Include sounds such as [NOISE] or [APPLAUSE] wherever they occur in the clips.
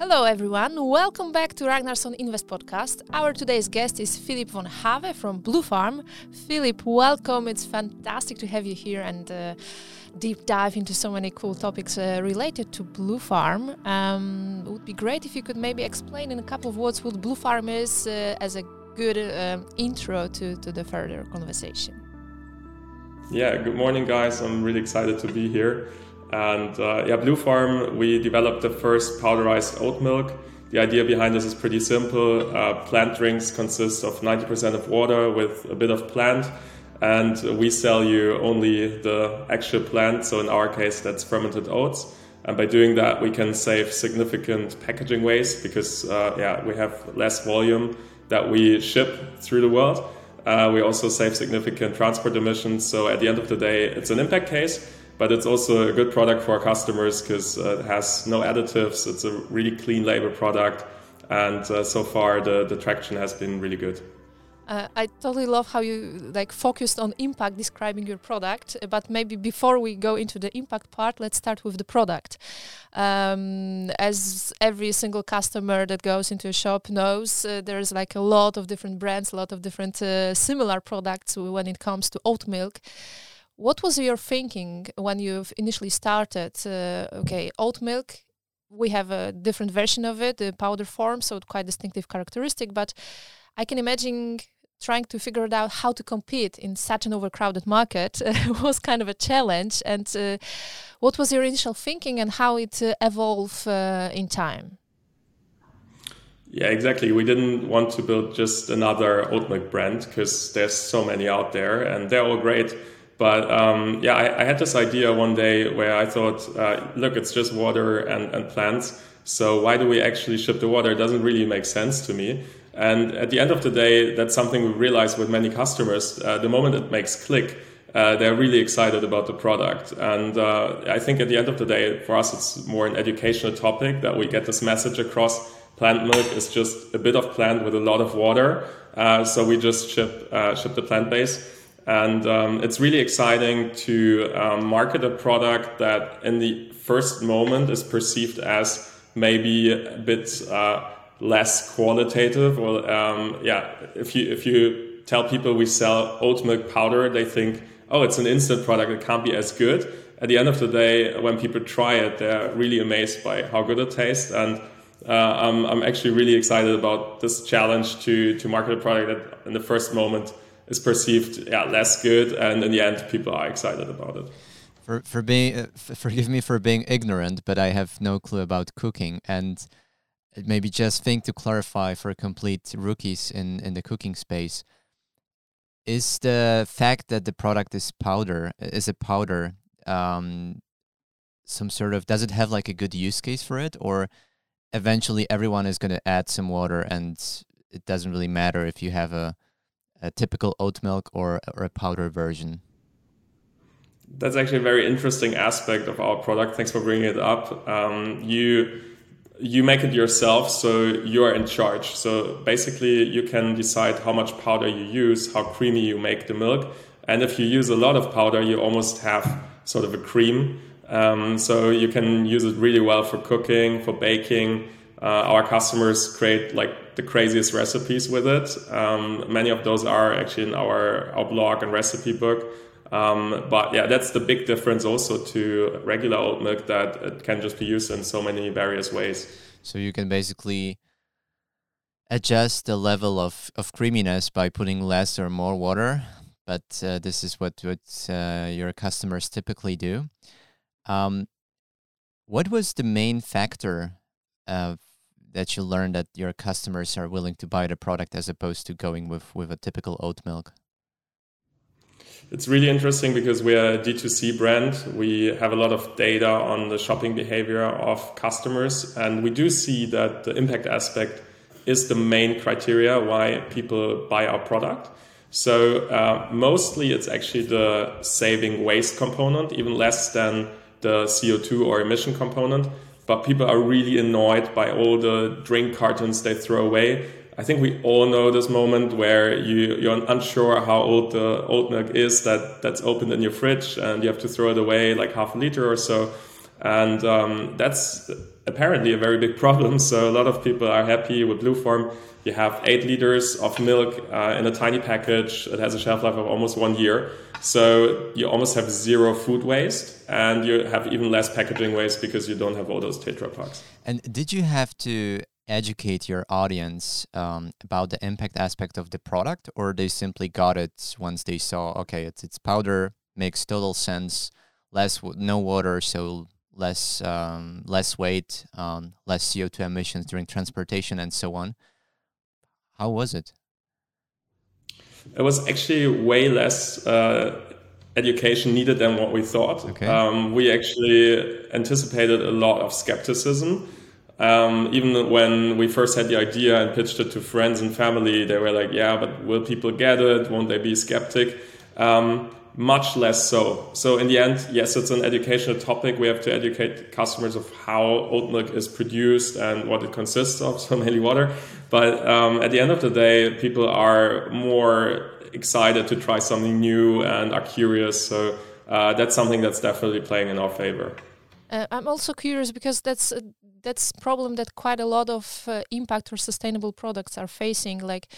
Hello, everyone. Welcome back to Ragnarsson Invest podcast. Our today's guest is Philip von Have from Blue Farm. Philip, welcome. It's fantastic to have you here and uh, deep dive into so many cool topics uh, related to Blue Farm. Um, it would be great if you could maybe explain in a couple of words what Blue Farm is uh, as a good um, intro to, to the further conversation. Yeah, good morning, guys. I'm really excited to be here. And uh, yeah, Blue Farm, we developed the first powderized oat milk. The idea behind this is pretty simple. Uh, plant drinks consist of 90% of water with a bit of plant, and we sell you only the actual plant. So in our case, that's fermented oats. And by doing that, we can save significant packaging waste because uh, yeah, we have less volume that we ship through the world. Uh, we also save significant transport emissions. So at the end of the day, it's an impact case but it's also a good product for our customers because uh, it has no additives. It's a really clean label product, and uh, so far the, the traction has been really good. Uh, I totally love how you like focused on impact describing your product. But maybe before we go into the impact part, let's start with the product. Um, as every single customer that goes into a shop knows, uh, there's like a lot of different brands, a lot of different uh, similar products when it comes to oat milk. What was your thinking when you've initially started? Uh, okay, oat milk. We have a different version of it, the powder form, so quite distinctive characteristic. But I can imagine trying to figure out how to compete in such an overcrowded market [LAUGHS] uh, was kind of a challenge. And uh, what was your initial thinking and how it uh, evolved uh, in time? Yeah, exactly. We didn't want to build just another oat milk brand because there's so many out there and they're all great but um, yeah, I, I, had this idea one day where I thought, uh, look, it's just water and, and plants. So why do we actually ship the water? It doesn't really make sense to me. And at the end of the day, that's something we realize with many customers. Uh, the moment it makes click, uh, they're really excited about the product. And uh, I think at the end of the day, for us, it's more an educational topic that we get this message across. Plant milk is just a bit of plant with a lot of water. Uh, so we just ship, uh, ship the plant base. And um, it's really exciting to um, market a product that, in the first moment, is perceived as maybe a bit uh, less qualitative. Or um, yeah, if you if you tell people we sell oat milk powder, they think, oh, it's an instant product; it can't be as good. At the end of the day, when people try it, they're really amazed by how good it tastes. And uh, I'm, I'm actually really excited about this challenge to to market a product that, in the first moment is perceived yeah, less good, and in the end, people are excited about it. For for being, uh, forgive me for being ignorant, but I have no clue about cooking, and maybe just think to clarify for complete rookies in in the cooking space. Is the fact that the product is powder is a powder um, some sort of does it have like a good use case for it or eventually everyone is going to add some water and it doesn't really matter if you have a a typical oat milk or, or a powder version? That's actually a very interesting aspect of our product. Thanks for bringing it up. Um, you you make it yourself, so you are in charge. So basically, you can decide how much powder you use, how creamy you make the milk, and if you use a lot of powder, you almost have sort of a cream. Um, so you can use it really well for cooking, for baking. Uh, our customers create like the craziest recipes with it. Um, many of those are actually in our, our blog and recipe book. Um, but yeah, that's the big difference also to regular oat milk that it can just be used in so many various ways. So you can basically adjust the level of, of creaminess by putting less or more water. But uh, this is what, what uh, your customers typically do. Um, what was the main factor uh, that you learn that your customers are willing to buy the product as opposed to going with with a typical oat milk? It's really interesting because we're a D2C brand. We have a lot of data on the shopping behavior of customers, and we do see that the impact aspect is the main criteria why people buy our product. So, uh, mostly it's actually the saving waste component, even less than the CO2 or emission component but people are really annoyed by all the drink cartons they throw away. I think we all know this moment where you, you're unsure how old the oat milk is that, that's opened in your fridge and you have to throw it away like half a liter or so. And um, that's apparently a very big [LAUGHS] problem. So a lot of people are happy with Blue Farm. You have eight liters of milk uh, in a tiny package. It has a shelf life of almost one year. So you almost have zero food waste and you have even less packaging waste because you don't have all those Tetra Paks. And did you have to educate your audience um, about the impact aspect of the product or they simply got it once they saw, okay, it's, it's powder, makes total sense, less, no water, so less, um, less weight, um, less CO2 emissions during transportation and so on. How was it? It was actually way less uh, education needed than what we thought. Okay. Um, we actually anticipated a lot of skepticism. Um, even when we first had the idea and pitched it to friends and family, they were like, "Yeah, but will people get it? Won't they be skeptic?" Um, much less so. So in the end, yes, it's an educational topic. We have to educate customers of how oat milk is produced and what it consists of, [LAUGHS] so mainly water. But um, at the end of the day, people are more excited to try something new and are curious. So uh, that's something that's definitely playing in our favor. Uh, I'm also curious because that's uh, that's problem that quite a lot of uh, impact or sustainable products are facing. Like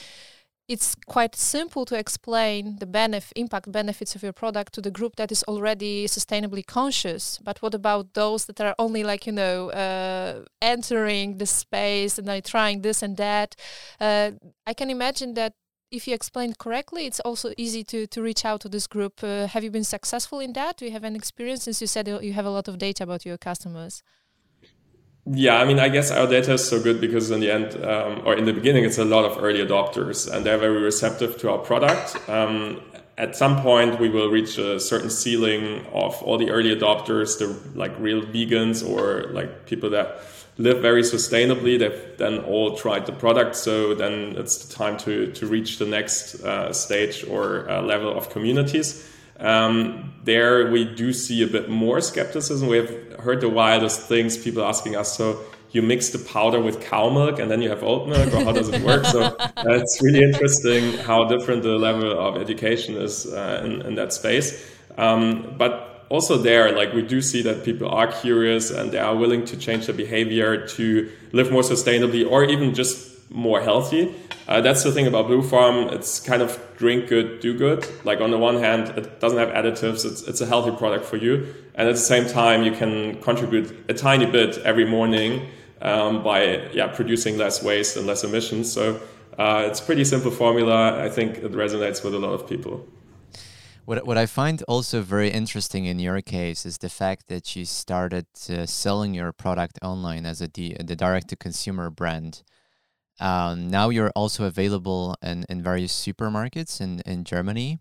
it's quite simple to explain the benefit impact benefits of your product to the group that is already sustainably conscious. But what about those that are only like you know uh, entering the space and are trying this and that? Uh, i can imagine that if you explain correctly it's also easy to to reach out to this group. Uh, have you been successful in that? Do you have an experience? Since you said you have a lot of data about your customers yeah, I mean, I guess our data is so good because in the end, um, or in the beginning, it's a lot of early adopters and they're very receptive to our product. Um, at some point, we will reach a certain ceiling of all the early adopters, the like real vegans or like people that live very sustainably. They've then all tried the product, so then it's the time to to reach the next uh, stage or uh, level of communities. Um, there we do see a bit more skepticism. We have heard the wildest things, people asking us, so you mix the powder with cow milk and then you have oat milk, or how does it work? so [LAUGHS] uh, it's really interesting how different the level of education is uh, in, in, that space. Um, but also there, like we do see that people are curious and they are willing to change their behavior to live more sustainably or even just more healthy. Uh, that's the thing about Blue Farm. It's kind of drink good, do good. Like on the one hand, it doesn't have additives. It's, it's a healthy product for you. And at the same time, you can contribute a tiny bit every morning um, by yeah, producing less waste and less emissions. So uh, it's pretty simple formula. I think it resonates with a lot of people. What, what I find also very interesting in your case is the fact that you started uh, selling your product online as a the direct to consumer brand. Um, now you're also available in, in various supermarkets in, in Germany.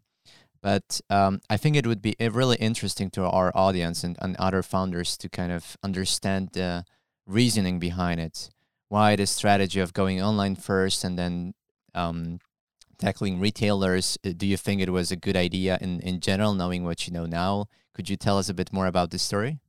But um, I think it would be uh, really interesting to our audience and, and other founders to kind of understand the reasoning behind it. Why the strategy of going online first and then um, tackling retailers? Uh, do you think it was a good idea in, in general, knowing what you know now? Could you tell us a bit more about this story?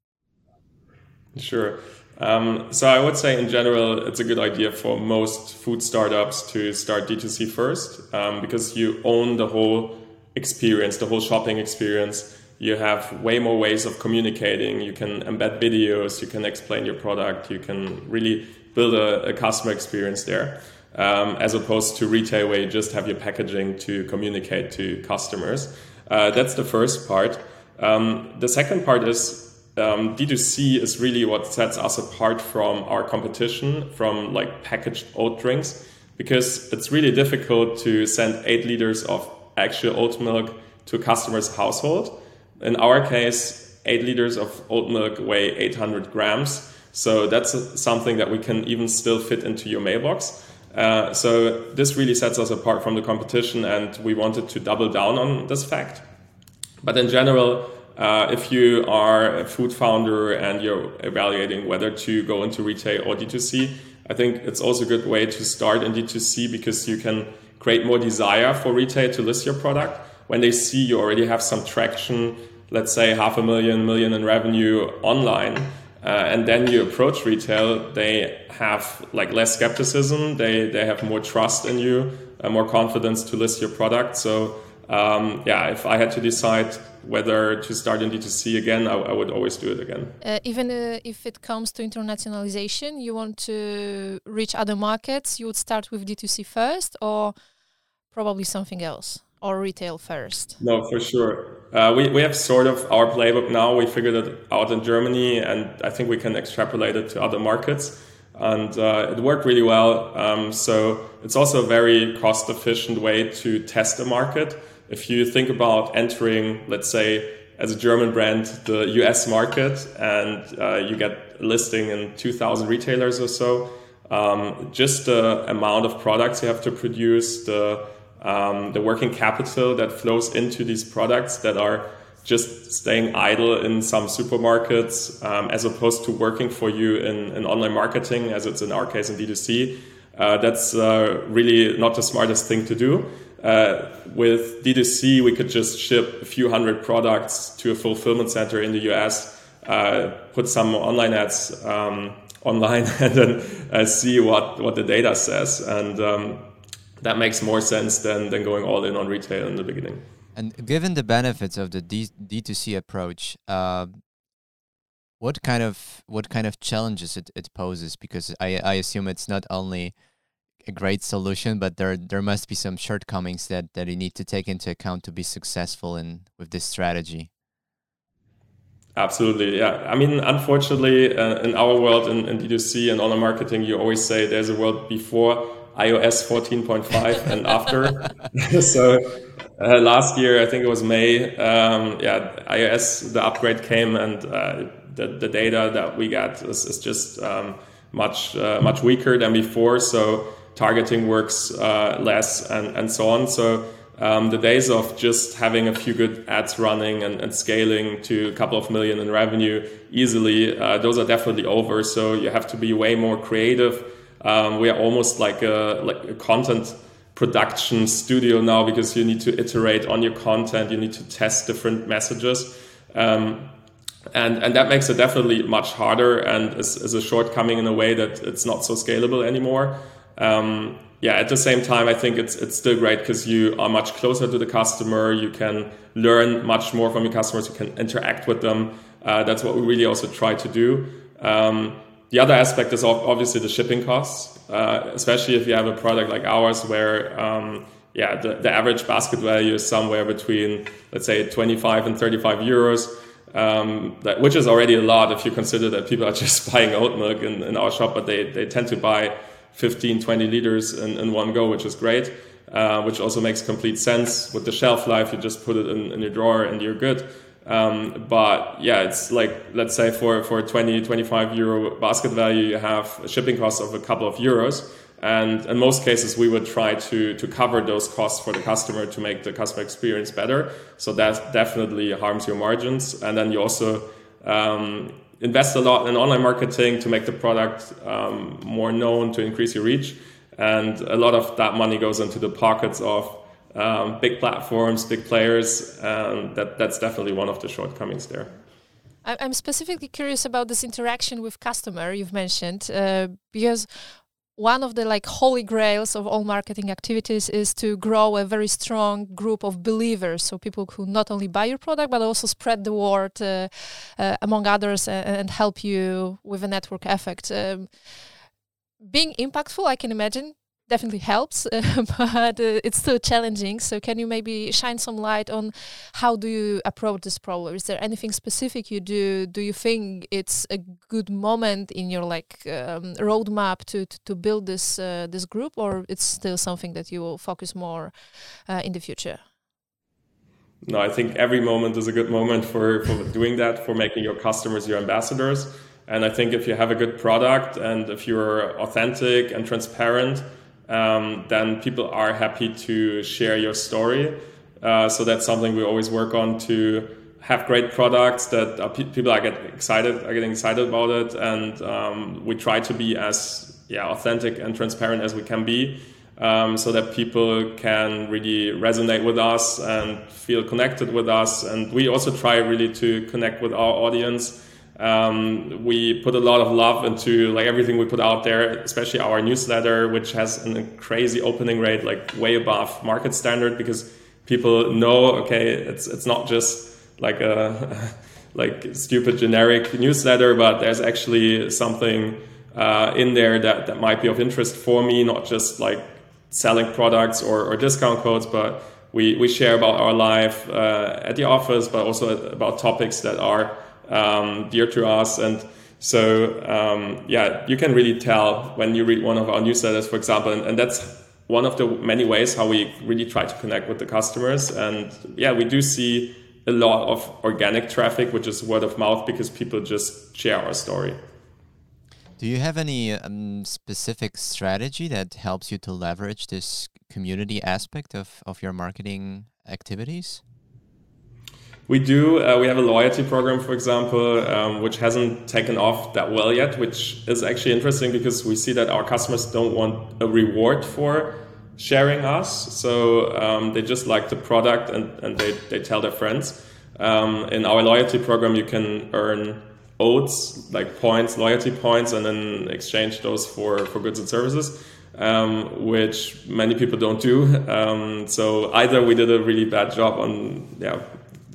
Sure. Um, so I would say in general, it's a good idea for most food startups to start D2C first um, because you own the whole experience, the whole shopping experience. You have way more ways of communicating. You can embed videos. You can explain your product. You can really build a, a customer experience there, um, as opposed to retail where you just have your packaging to communicate to customers. Uh, that's the first part. Um, the second part is um, D2C is really what sets us apart from our competition, from like packaged oat drinks, because it's really difficult to send eight liters of actual oat milk to a customer's household. In our case, eight liters of oat milk weigh 800 grams. So that's something that we can even still fit into your mailbox. Uh, so this really sets us apart from the competition, and we wanted to double down on this fact. But in general, uh, if you are a food founder and you're evaluating whether to go into retail or D2C, I think it's also a good way to start in D2C because you can create more desire for retail to list your product. When they see you already have some traction, let's say half a million, million in revenue online, uh, and then you approach retail, they have like less skepticism, they, they have more trust in you, uh, more confidence to list your product. So um, yeah, if I had to decide whether to start in D2C again, I, I would always do it again. Uh, even uh, if it comes to internationalization, you want to reach other markets, you would start with D2C first or probably something else or retail first? No, for sure. Uh, we, we have sort of our playbook now. We figured it out in Germany, and I think we can extrapolate it to other markets. And uh, it worked really well. Um, so it's also a very cost efficient way to test a market. If you think about entering, let's say, as a German brand, the US market, and uh, you get listing in 2,000 retailers or so, um, just the amount of products you have to produce, the um, the working capital that flows into these products that are just staying idle in some supermarkets um, as opposed to working for you in, in, online marketing, as it's in our case in D2C. Uh, that's uh, really not the smartest thing to do. Uh, with D2C, we could just ship a few hundred products to a fulfillment center in the US, uh, put some online ads um, [LAUGHS] online, and then uh, see what, what the data says. And um, that makes more sense than, than going all in on retail in the beginning. And given the benefits of the D, D2C approach, uh, what kind of what kind of challenges it, it poses? Because I, I assume it's not only a great solution, but there there must be some shortcomings that, that you need to take into account to be successful in with this strategy. Absolutely, yeah. I mean, unfortunately, uh, in our world in, in D2C and online marketing, you always say there's a world before iOS 14.5 and [LAUGHS] after. [LAUGHS] so uh, last year, I think it was May, um, yeah, iOS, the upgrade came and uh, the, the data that we got is, is just um, much, uh, much weaker than before. So targeting works uh, less and, and so on. So um, the days of just having a few good ads running and, and, scaling to a couple of million in revenue easily, uh, those are definitely over. So you have to be way more creative um, we are almost like a like a content production studio now because you need to iterate on your content, you need to test different messages. Um, and, and that makes it definitely much harder and is, is, a shortcoming in a way that it's not so scalable anymore. Um, yeah, at the same time, I think it's it's still great because you are much closer to the customer. You can learn much more from your customers. You can interact with them. Uh, that's what we really also try to do. Um, the other aspect is obviously the shipping costs, uh, especially if you have a product like ours where um, yeah, the, the average basket value is somewhere between, let's say, 25 and 35 euros, um, that, which is already a lot if you consider that people are [LAUGHS] just buying oat milk in, in our shop, but they, they tend to buy 15, 20 liters in, in one go, which is great, uh, which also makes complete sense. With the shelf life, you just put it in, in your drawer and you're good. Um, but yeah, it's like, let's say for, for 20, 25 euro basket value, you have a shipping cost of a couple of euros. And in most cases, we would try to, to cover those costs for the customer to make the customer experience better. So that definitely harms your margins. And then you also um, invest a lot in online marketing to make the product um, more known, to increase your reach. And a lot of that money goes into the pockets of um, big platforms, big players. That that's definitely one of the shortcomings there. I'm specifically curious about this interaction with customer you've mentioned uh, because one of the like holy grails of all marketing activities is to grow a very strong group of believers so people who not only buy your product but also spread the word uh, uh, among others and, and, help you with a network effect. Um, being impactful i can imagine definitely helps, [LAUGHS] but uh, it's still challenging. So can you maybe shine some light on how do you approach this problem? Is there anything specific you do? Do you think it's a good moment in your like um, roadmap to, to, to build this uh, this group, or it's still something that you will focus more uh, in the future? No, I think every moment is a good moment for, for doing that, for making your customers your ambassadors. And I think if you have a good product and if you're authentic and transparent, um, then people are happy to share your story. Uh, so that's something we always work on to have great products that uh, pe- people are getting excited are getting excited about it, and um, we try to be as yeah authentic and transparent as we can be. Um, so that people can really resonate with us and feel connected with us. And we also try really to connect with our audience um, we put a lot of love into like everything we put out there, especially our newsletter, which has a crazy opening rate, like way above market standard, because people know okay it's it's not just like a [LAUGHS] like stupid generic newsletter but there's actually something uh, in there that, that might be of interest for me not just like selling products or, or discount codes but we, we share about our life uh, at the office but also about topics that are um, dear to us and so um, yeah you can really tell when you read one of our newsletters for example and, and that's one of the many ways how we really try to connect with the customers. And yeah, we do see a lot of organic traffic, which is word of mouth because people just share our story. Do you have any um, specific strategy that helps you to leverage this community aspect of, of your marketing activities? We do. Uh, we have a loyalty program, for example, um, which hasn't taken off that well yet, which is actually interesting because we see that our customers don't want a reward for sharing us. So um, they just like the product and, and they, they tell their friends. Um, in our loyalty program, you can earn oats, like points, loyalty points, and then exchange those for, for goods and services. Um, which many people don't do. [LAUGHS] Um, so either we did a really bad job on yeah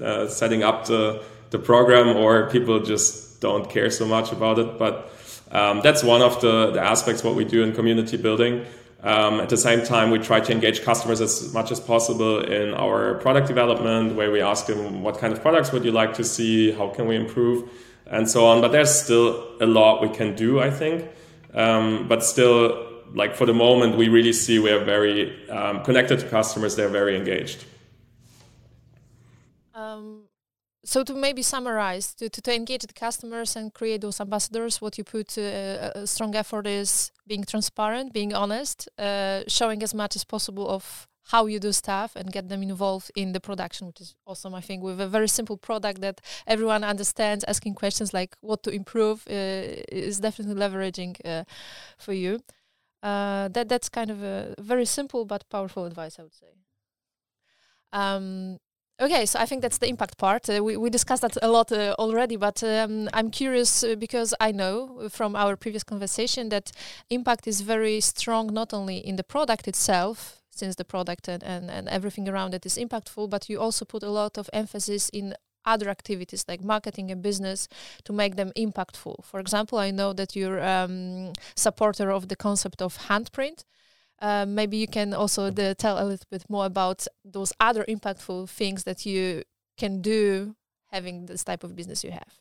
uh, setting up the the program, or people just don't care so much about it. But um, that's one of the, the aspects what we do in community building. Um, at the same time, we try to engage customers as much as possible in our product development, where we ask them what kind of products would you like to see, how can we improve, and so on. But there's still a lot we can do, I think. Um, but still, like for the moment, we really see we are very um, connected to customers. They're very engaged. Um, so to maybe summarize, to, to, to, engage the customers and create those ambassadors, what you put uh, a strong effort is being transparent, being honest, uh, showing as much as possible of how you do stuff and get them involved in the production, which is awesome. I think with a very simple product that everyone understands, asking questions like what to improve uh, is definitely leveraging uh, for you. Uh, that that's kind of a very simple but powerful advice, I would say. Um, Okay, so I think that's the impact part. Uh, we, we discussed that a lot uh, already, but um, I'm curious uh, because I know from our previous conversation that impact is very strong not only in the product itself, since the product and, and, and everything around it is impactful, but you also put a lot of emphasis in other activities like marketing and business to make them impactful. For example, I know that you're um, supporter of the concept of handprint. Uh, maybe you can also the, tell a little bit more about those other impactful things that you can do having this type of business you have.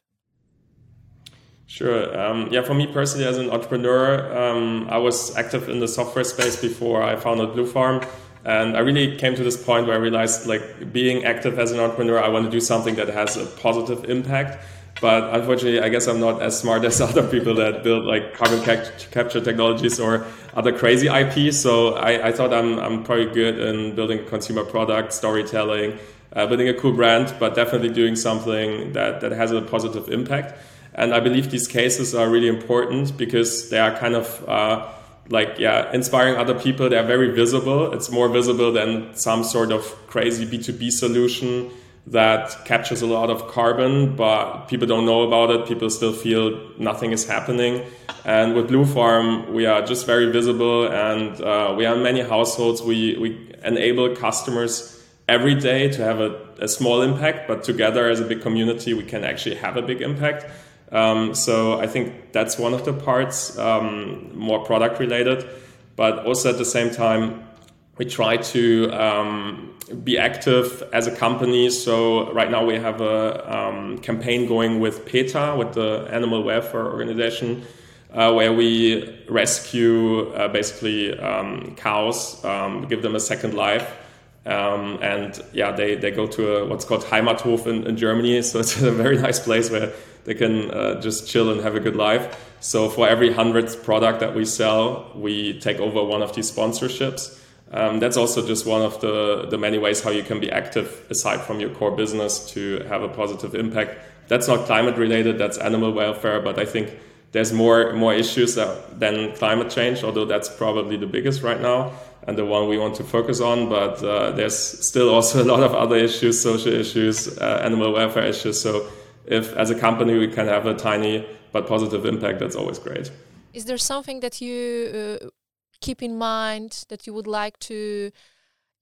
Sure. Um, yeah, for me personally, as an entrepreneur, um, I was active in the software space before I founded Blue Farm. And I really came to this point where I realized, like, being active as an entrepreneur, I want to do something that has a positive impact. But unfortunately, I guess I'm not as smart [LAUGHS] as other people that build like carbon capture technologies or other crazy IP. So I, I thought I'm, I'm probably good in building consumer product, storytelling, uh, building a cool brand, but definitely doing something that, that has a positive impact. And I believe these cases are really important because they are kind of uh, like, yeah, inspiring other people. They're very visible. It's more visible than some sort of crazy B2B solution that captures a lot of carbon, but people don't know about it. People still feel nothing is happening. And with Blue Farm, we are just very visible and uh, we are in many households. We, we enable customers every day to have a, a, small impact, but together as a big community, we can actually have a big impact. Um, so I think that's one of the parts, um, more product related, but also at the same time, we try to um, be active as a company. So right now we have a um, campaign going with PETA, with the animal welfare organization, uh, where we rescue uh, basically um, cows, um, give them a second life. Um, and yeah, they, they go to a, what's called Heimathof in, in Germany. So it's a very nice place where they can uh, just chill and have a good life. So for every hundredth product that we sell, we take over one of these sponsorships. Um, that's also just one of the, the many ways how you can be active aside from your core business to have a positive impact. That's not climate related, that's animal welfare, but I think there's more more issues that, than climate change, although that's probably the biggest right now and the one we want to focus on. But uh, there's still also a lot of other issues, social issues, uh, animal welfare issues. So if as a company we can have a tiny but positive impact, that's always great. Is there something that you uh, keep in mind that you would like to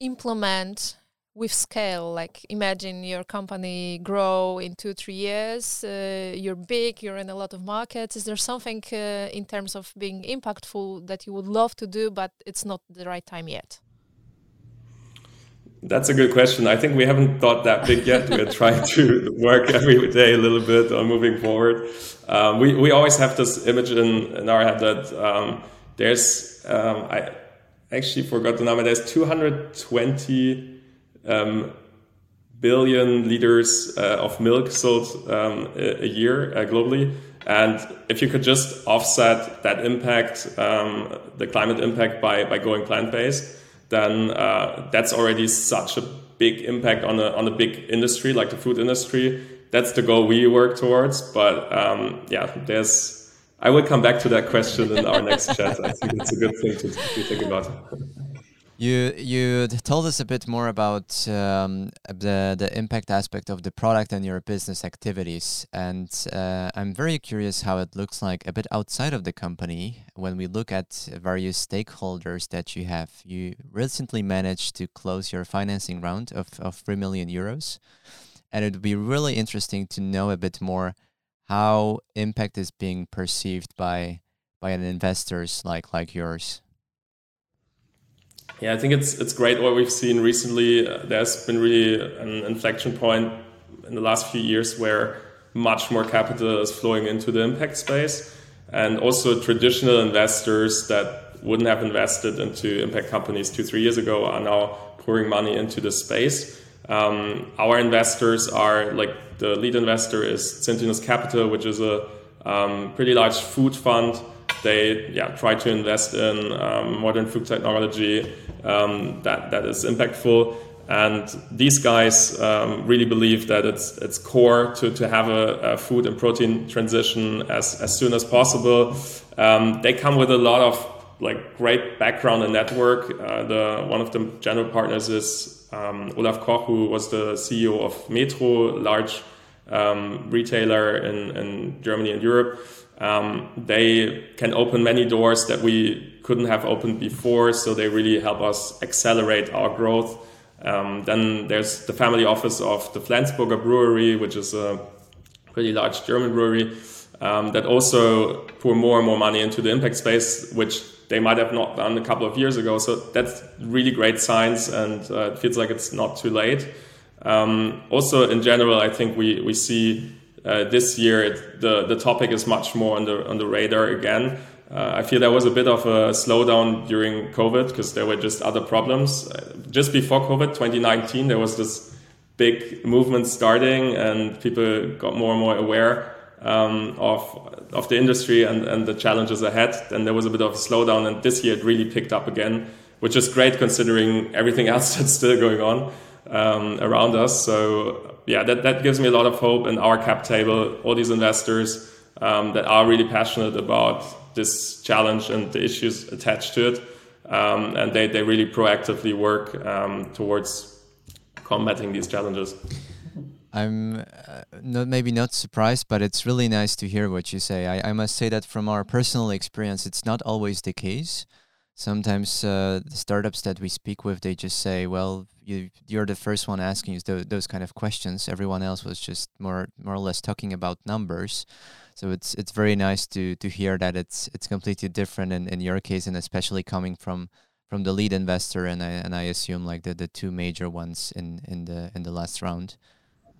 implement with scale like imagine your company grow in two three years uh, you're big you're in a lot of markets is there something uh, in terms of being impactful that you would love to do but it's not the right time yet that's a good question. I think we haven't thought that big yet. We're trying to [LAUGHS] work every day a little bit on moving forward. Um, we, we always have this image in, in our head that um, there's, um, I actually forgot the number, there's 220 um, billion liters uh, of milk sold um, a, year uh, globally. And if you could just offset that impact, um, the climate impact by, by going plant based, then uh, that's already such a big impact on a, on a big industry like the food industry. That's the goal we work towards. But um, yeah, there's. I will come back to that question in our next chat. I think it's a good thing to, to think about. You you told us a bit more about um, the the impact aspect of the product and your business activities, and uh, I'm very curious how it looks like a bit outside of the company when we look at various stakeholders that you have. You recently managed to close your financing round of of three million euros, and it would be really interesting to know a bit more how impact is being perceived by by an investors like like yours. Yeah, I think it's it's great what we've seen recently. Uh, there's been really an inflection point in the last few years where much more capital is flowing into the impact space, and also traditional investors that wouldn't have invested into impact companies two three years ago are now pouring money into the space. Um, our investors are like the lead investor is Zintinus Capital, which is a um, pretty large food fund. They yeah try to invest in um, modern food technology um, that that is impactful. And these guys um, really believe that it's it's core to, to have a, a, food and protein transition as, as soon as possible. Um, they come with a lot of like great background and network. Uh, the one of the general partners is um, Olaf Koch, who was the CEO of Metro, large um, retailer in, in Germany and Europe. Um, they can open many doors that we couldn't have opened before, so they really help us accelerate our growth. Um, then there's the family office of the Flensburger Brewery, which is a pretty large German brewery um, that also pour more and more money into the impact space, which they might have not done a couple of years ago. So that's really great signs, and uh, it feels like it's not too late. Um, also, in general, I think we we see uh, this year it, the the topic is much more on the on the radar again. Uh, I feel there was a bit of a slowdown during COVID because there were just other problems. Uh, just before COVID, 2019, there was this big movement starting, and people got more and more aware um, of of the industry and, and the challenges ahead. Then there was a bit of a slowdown, and this year it really picked up again, which is great considering everything [LAUGHS] else that's still going on um, around us. So yeah, that, that gives me a lot of hope in our cap table, all these investors um, that are really passionate about this challenge and the issues attached to it. Um, and they, they really proactively work um, towards combating these challenges. I'm uh, not maybe not surprised, but it's really nice to hear what you say. I, I must say that from our personal experience, it's not always the case. Sometimes uh, the startups that we speak with, they just say, "Well, you you're the first one asking those, those kind of questions. Everyone else was just more more or less talking about numbers. So it's it's very nice to to hear that it's it's completely different in, in your case, and especially coming from from the lead investor and I and I assume like the, the two major ones in in the in the last round.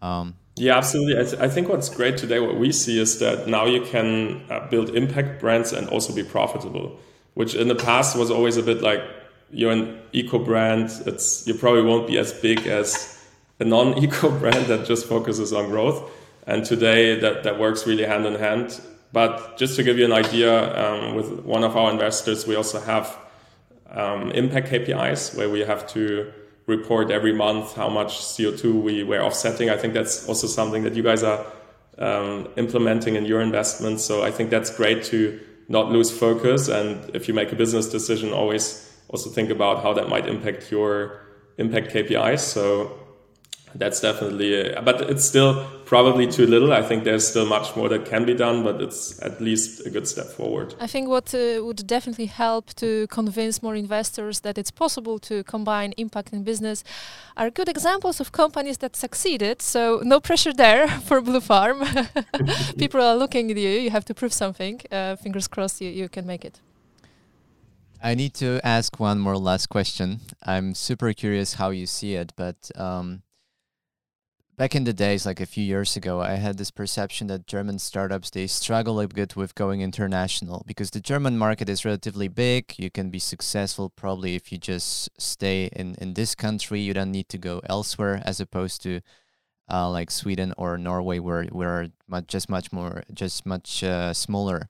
Um, yeah, absolutely. I, th- I, think what's great today, what we see is that now you can uh, build impact brands and also be profitable, which in the past was always a bit like you're an eco brand, it's you probably won't be as big as a non-eco [LAUGHS] brand that just focuses on growth. And today that, that works really hand in hand. But just to give you an idea, um, with one of our investors, we also have um, impact KPIs where we have to report every month how much CO2 we were offsetting. I think that's also something that you guys are um, implementing in your investments. So I think that's great to not lose focus. And if you make a business decision, always also think about how that might impact your impact KPIs. So that's definitely, but it's still probably too little. I think there's still much more that can be done, but it's at least a good step forward. I think what uh, would definitely help to convince more investors that it's possible to combine impact and business are good examples of companies that succeeded. So no pressure there [LAUGHS] for Blue Farm. [LAUGHS] People are looking at you. You have to prove something. Uh, fingers crossed you, you can make it. I need to ask one more last question. I'm super curious how you see it, but um, back in the days like a few years ago i had this perception that german startups they struggle a bit with going international because the german market is relatively big. You can be successful probably if you just stay in in this country. You don't need to go elsewhere as opposed to uh, like sweden or norway where we're much, just much more just much uh, smaller.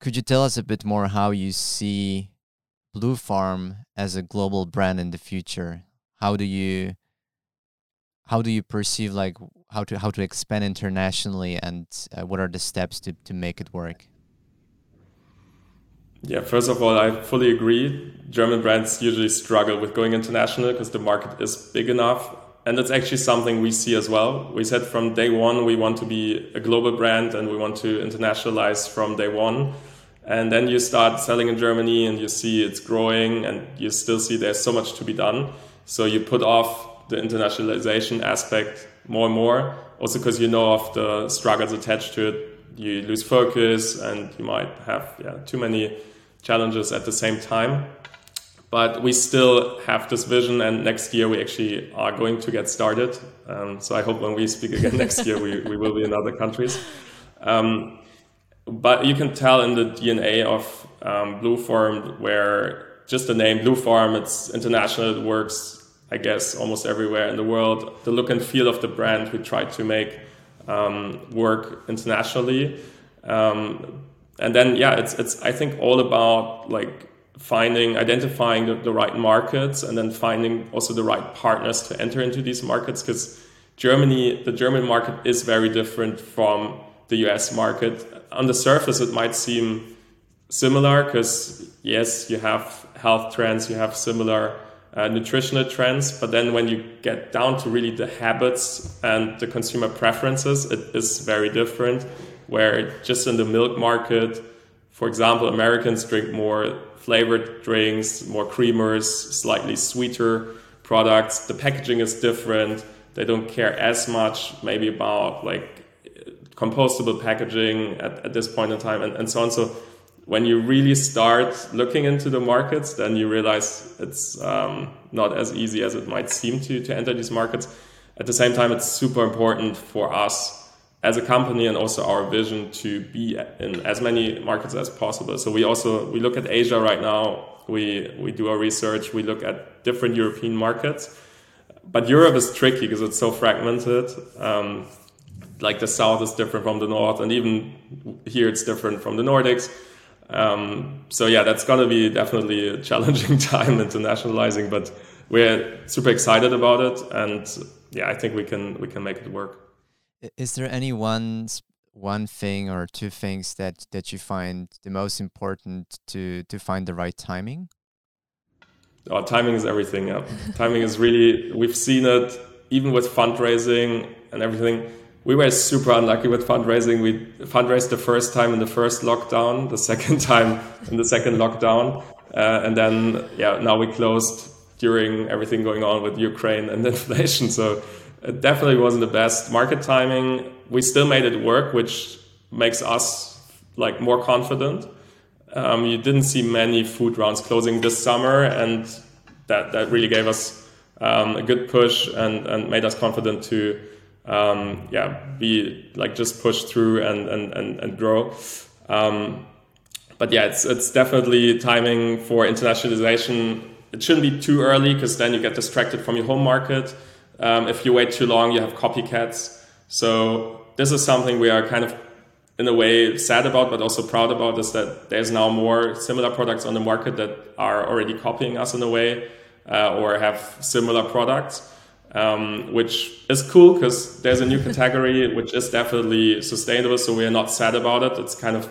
Could you tell us a bit more how you see blue farm as a global brand in the future? How do you how do you perceive like how to how to expand internationally and uh, what are the steps to, to make it work? Yeah first of all i fully agree. German brands usually struggle with going international because the market is big enough. And that's actually something we see as well. We said from day one we want to be a global brand and we want to internationalize from day one. And then you start selling in germany and you see it's growing and you still see there's so much to be done. So you put off the internationalization aspect more and more. Also, because you know of the struggles attached to it, you lose focus and you might have yeah, too many challenges at the same time. But we still have this vision, and next year we actually are going to get started. Um, so I hope when we speak again [LAUGHS] next year, we, we will be in other countries. Um, but you can tell in the DNA of um, Blue Farm, where just the name Blue Farm, it's international, it works I guess, almost everywhere in the world. The look and feel of the brand we try to make um, work internationally. Um, and then, yeah, it's, it's, I think, all about like finding, identifying the, the right markets and then finding also the right partners to enter into these markets because Germany, the German market is very different from the US market. On the surface, it might seem similar because, yes, you have health trends, you have similar uh, nutritional trends. But then when you get down to really the habits and the consumer preferences, it is very different. Where just in the milk market, for example, Americans drink more flavored drinks, more creamers, slightly sweeter products. The packaging is different. They don't care as much maybe about like compostable packaging at, at this point in time and, and so on. So when you really start looking into the markets, then you realize it's um, not as easy as it might seem to to enter these markets. At the same time, it's super important for us as a company and also our vision to be in as many markets as possible. So we also we look at Asia right now. We we do our research. We look at different European markets, but Europe is tricky because it's so fragmented. Um, like the south is different from the north, and even here it's different from the Nordics um, so yeah, that's going to be definitely a challenging [LAUGHS] time internationalizing, but we're super excited about it, and yeah, I think we can we can make it work. Is there any one one thing or two things that that you find the most important to to find the right timing? Oh, timing is everything. Yeah, [LAUGHS] timing is really. We've seen it even with fundraising and everything we were super unlucky with fundraising. We fundraised the first time in the first lockdown, the second [LAUGHS] time in the second lockdown, uh, and then yeah, now we closed during everything going on with Ukraine and [LAUGHS] inflation. So it definitely wasn't the best market timing. We still made it work, which makes us like more confident. Um, you didn't see many food rounds closing this summer, and that that really gave us um, a good push and and made us confident to um, yeah, be like just push through and and and, and grow. Um, but yeah, it's it's definitely timing for internationalization. It shouldn't be too early because then you get distracted from your home market. Um, if you wait too long, you have copycats. So this is something we are kind of in a way sad about, but also proud about is that there's now more similar products on the market that are already copying us in a way uh, or have similar products um, which is cool because there's a new category [LAUGHS] which is definitely sustainable. So we are not sad about it. It's kind of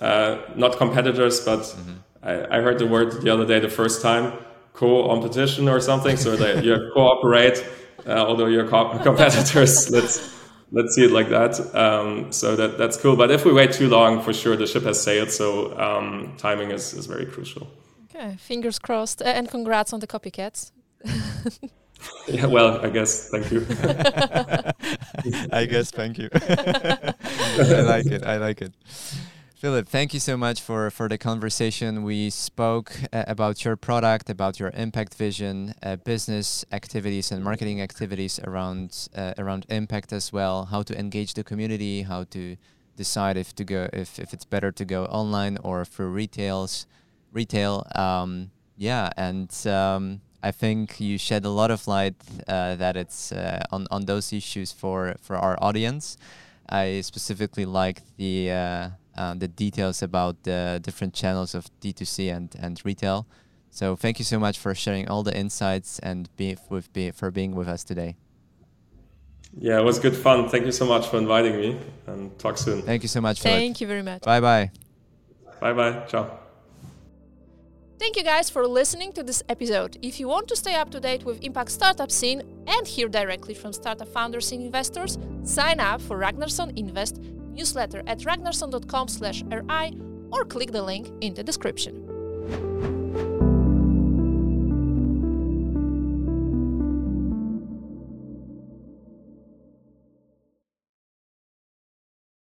uh, not competitors, but mm-hmm. I, I, heard the word the other day the first time co-competition or something. So that you [LAUGHS] cooperate uh, although you're co- [LAUGHS] competitors. let's let's see it like that. Um, so that that's cool. But if we wait too long, for sure the ship has sailed. So um, timing is is very crucial. Okay, fingers crossed, and congrats on the copycats. Yeah, well, I guess. Thank you. [LAUGHS] I guess. Thank you. [LAUGHS] I like it. I like it. Philip, thank you so much for, for the conversation. We spoke uh, about your product, about your impact vision, uh, business activities, and marketing activities around uh, around impact as well. How to engage the community, how to decide if to go if, if it's better to go online or through retails, retail. Um, yeah, and um, I think you shed a lot of light uh, that it's uh, on on those issues for for our audience. I specifically like the uh, uh, the details about the different channels of D2C and, and retail. So thank you so much for sharing all the insights and be with be, for being with us today. Yeah, it was good fun. Thank you so much for inviting me and talk soon. Thank you so much. Thank you very much. Bye bye. Bye bye. Ciao. Thank you guys for listening to this episode. If you want to stay up to date with Impact Startup Scene and hear directly from startup founders and investors, sign up for Ragnarsson Invest newsletter at ragnarsson.com/ri or click the link in the description.